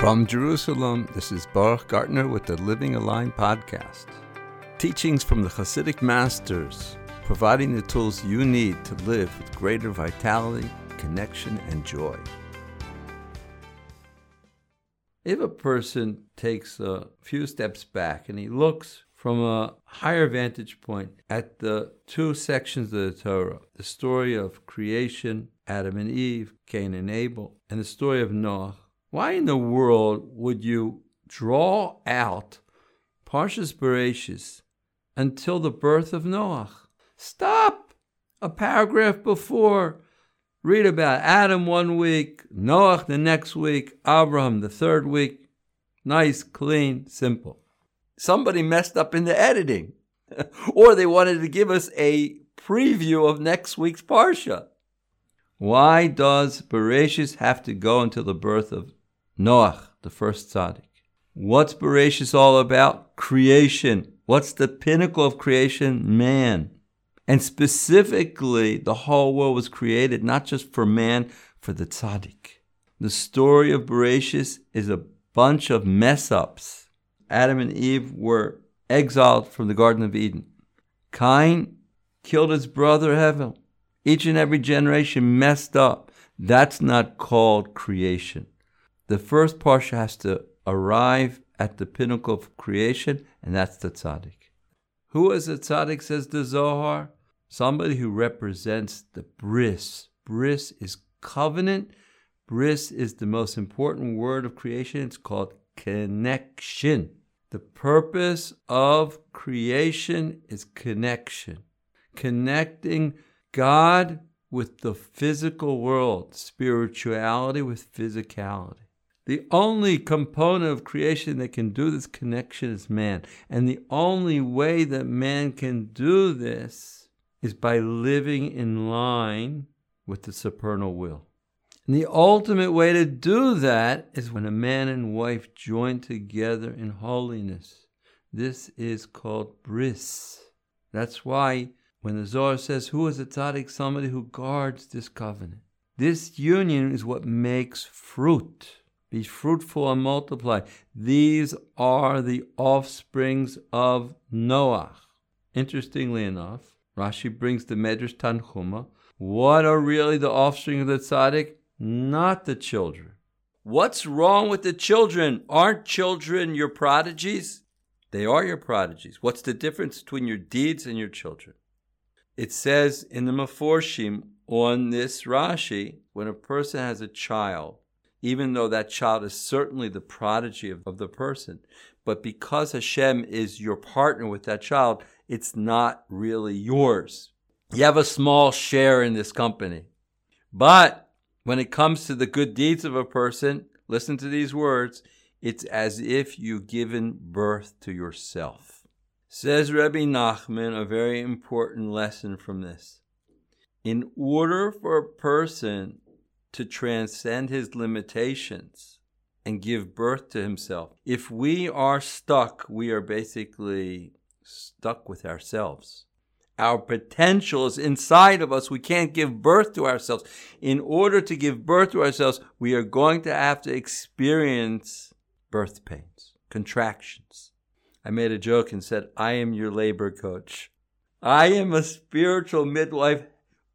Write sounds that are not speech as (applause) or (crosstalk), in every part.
From Jerusalem, this is Baruch Gartner with the Living Aligned podcast. Teachings from the Hasidic masters, providing the tools you need to live with greater vitality, connection, and joy. If a person takes a few steps back and he looks from a higher vantage point at the two sections of the Torah the story of creation, Adam and Eve, Cain and Abel, and the story of Noah. Why in the world would you draw out Parshas Bereshis until the birth of Noah? Stop! A paragraph before. Read about Adam one week, Noah the next week, Abraham the third week. Nice, clean, simple somebody messed up in the editing, (laughs) or they wanted to give us a preview of next week's Parsha. Why does Bereshis have to go until the birth of Noach, the first tzaddik? What's Bereshis all about? Creation. What's the pinnacle of creation? Man. And specifically, the whole world was created not just for man, for the tzaddik. The story of Bereshis is a bunch of mess ups Adam and Eve were exiled from the Garden of Eden. Cain killed his brother Hevel. Each and every generation messed up. That's not called creation. The first parsha has to arrive at the pinnacle of creation, and that's the tzaddik. Who is a tzaddik, says the Zohar? Somebody who represents the bris. Bris is covenant. Bris is the most important word of creation. It's called connection. The purpose of creation is connection, connecting God with the physical world, spirituality with physicality. The only component of creation that can do this connection is man. And the only way that man can do this is by living in line with the supernal will. And the ultimate way to do that is when a man and wife join together in holiness. This is called bris. That's why when the Zohar says, Who is a tzaddik? Somebody who guards this covenant. This union is what makes fruit. Be fruitful and multiply. These are the offsprings of Noah. Interestingly enough, Rashi brings the Medrash Tanhuma. What are really the offspring of the tzaddik? not the children. What's wrong with the children? Aren't children your prodigies? They are your prodigies. What's the difference between your deeds and your children? It says in the Meforshim on this Rashi, when a person has a child, even though that child is certainly the prodigy of, of the person, but because Hashem is your partner with that child, it's not really yours. You have a small share in this company. But when it comes to the good deeds of a person, listen to these words it's as if you've given birth to yourself. Says Rabbi Nachman, a very important lesson from this. In order for a person to transcend his limitations and give birth to himself, if we are stuck, we are basically stuck with ourselves. Our potential is inside of us. We can't give birth to ourselves. In order to give birth to ourselves, we are going to have to experience birth pains, contractions. I made a joke and said, I am your labor coach. I am a spiritual midwife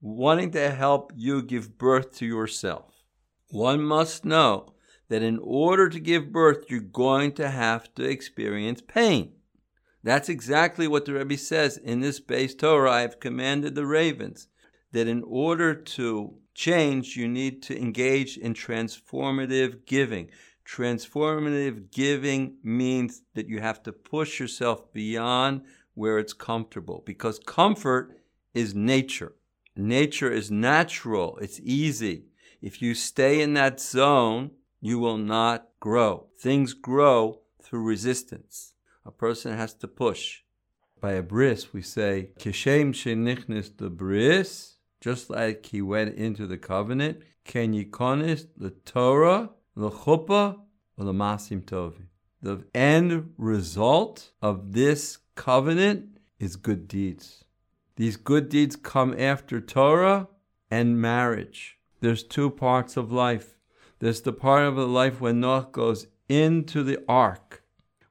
wanting to help you give birth to yourself. One must know that in order to give birth, you're going to have to experience pain. That's exactly what the Rebbe says in this base Torah. I have commanded the ravens that in order to change, you need to engage in transformative giving. Transformative giving means that you have to push yourself beyond where it's comfortable because comfort is nature. Nature is natural, it's easy. If you stay in that zone, you will not grow. Things grow through resistance a person has to push. By a bris, we say, Kishem shenichnis the bris, just like he went into the covenant, Ken yikonis the Torah, the chuppah, or the masim tovi. The end result of this covenant is good deeds. These good deeds come after Torah and marriage. There's two parts of life. There's the part of the life when Noah goes into the ark,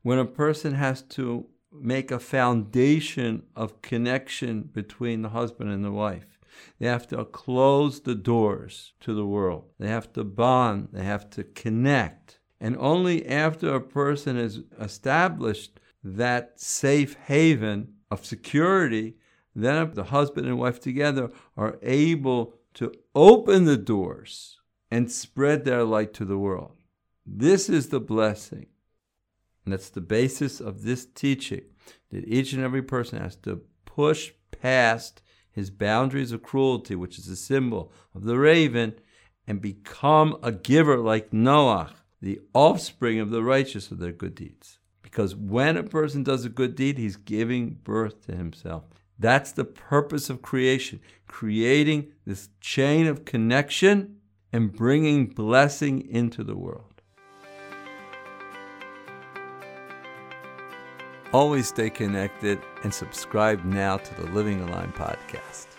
when a person has to make a foundation of connection between the husband and the wife, they have to close the doors to the world. They have to bond. They have to connect. And only after a person has established that safe haven of security, then the husband and wife together are able to open the doors and spread their light to the world. This is the blessing. And that's the basis of this teaching that each and every person has to push past his boundaries of cruelty, which is a symbol of the raven, and become a giver like Noah, the offspring of the righteous of their good deeds. Because when a person does a good deed, he's giving birth to himself. That's the purpose of creation, creating this chain of connection and bringing blessing into the world. Always stay connected and subscribe now to the Living Aligned podcast.